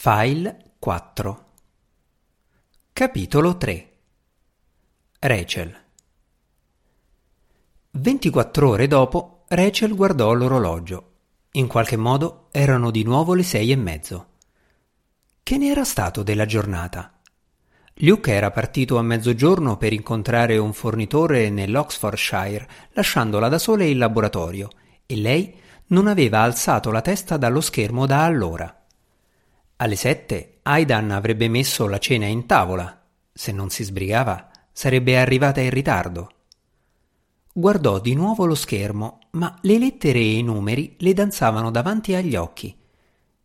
File 4 Capitolo 3 Rachel 24 ore dopo Rachel guardò l'orologio. In qualche modo erano di nuovo le sei e mezzo. Che ne era stato della giornata? Luke era partito a mezzogiorno per incontrare un fornitore nell'Oxfordshire, lasciandola da sola in laboratorio, e lei non aveva alzato la testa dallo schermo da allora. Alle sette Aidan avrebbe messo la cena in tavola. Se non si sbrigava, sarebbe arrivata in ritardo. Guardò di nuovo lo schermo, ma le lettere e i numeri le danzavano davanti agli occhi.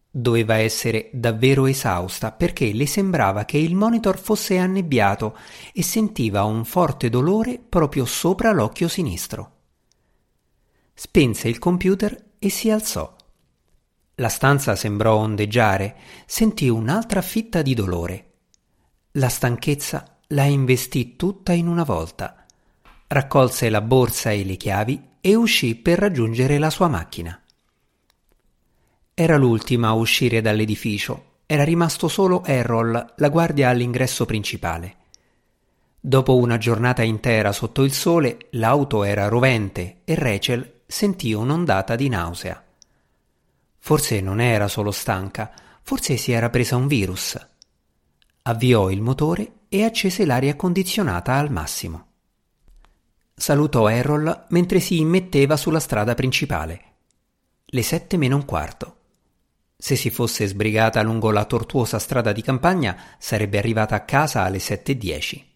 Doveva essere davvero esausta perché le sembrava che il monitor fosse annebbiato e sentiva un forte dolore proprio sopra l'occhio sinistro. Spense il computer e si alzò. La stanza sembrò ondeggiare, sentì un'altra fitta di dolore. La stanchezza la investì tutta in una volta. Raccolse la borsa e le chiavi e uscì per raggiungere la sua macchina. Era l'ultima a uscire dall'edificio. Era rimasto solo Errol, la guardia all'ingresso principale. Dopo una giornata intera sotto il sole, l'auto era rovente e Rachel sentì un'ondata di nausea. Forse non era solo stanca, forse si era presa un virus. Avviò il motore e accese l'aria condizionata al massimo. Salutò Errol mentre si immetteva sulla strada principale. Le sette meno un quarto. Se si fosse sbrigata lungo la tortuosa strada di campagna, sarebbe arrivata a casa alle sette e dieci.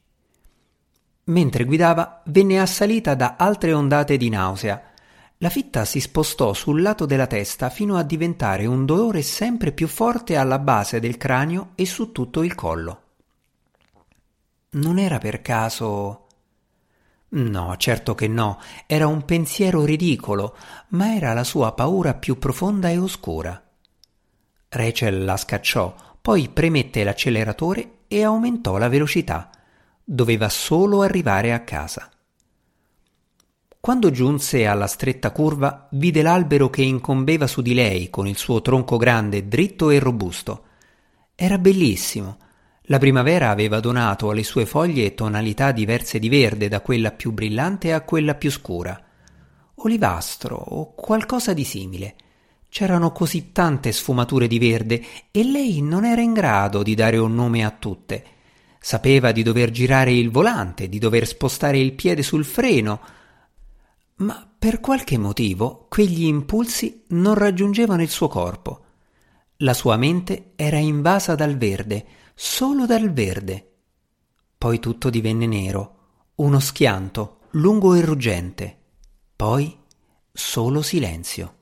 Mentre guidava, venne assalita da altre ondate di nausea la fitta si spostò sul lato della testa fino a diventare un dolore sempre più forte alla base del cranio e su tutto il collo. Non era per caso. No, certo che no, era un pensiero ridicolo, ma era la sua paura più profonda e oscura. Rachel la scacciò, poi premette l'acceleratore e aumentò la velocità. Doveva solo arrivare a casa. Quando giunse alla stretta curva, vide l'albero che incombeva su di lei con il suo tronco grande, dritto e robusto. Era bellissimo. La primavera aveva donato alle sue foglie tonalità diverse di verde, da quella più brillante a quella più scura. Olivastro o qualcosa di simile. C'erano così tante sfumature di verde e lei non era in grado di dare un nome a tutte. Sapeva di dover girare il volante, di dover spostare il piede sul freno, ma per qualche motivo quegli impulsi non raggiungevano il suo corpo. La sua mente era invasa dal verde, solo dal verde. Poi tutto divenne nero, uno schianto, lungo e ruggente. Poi solo silenzio.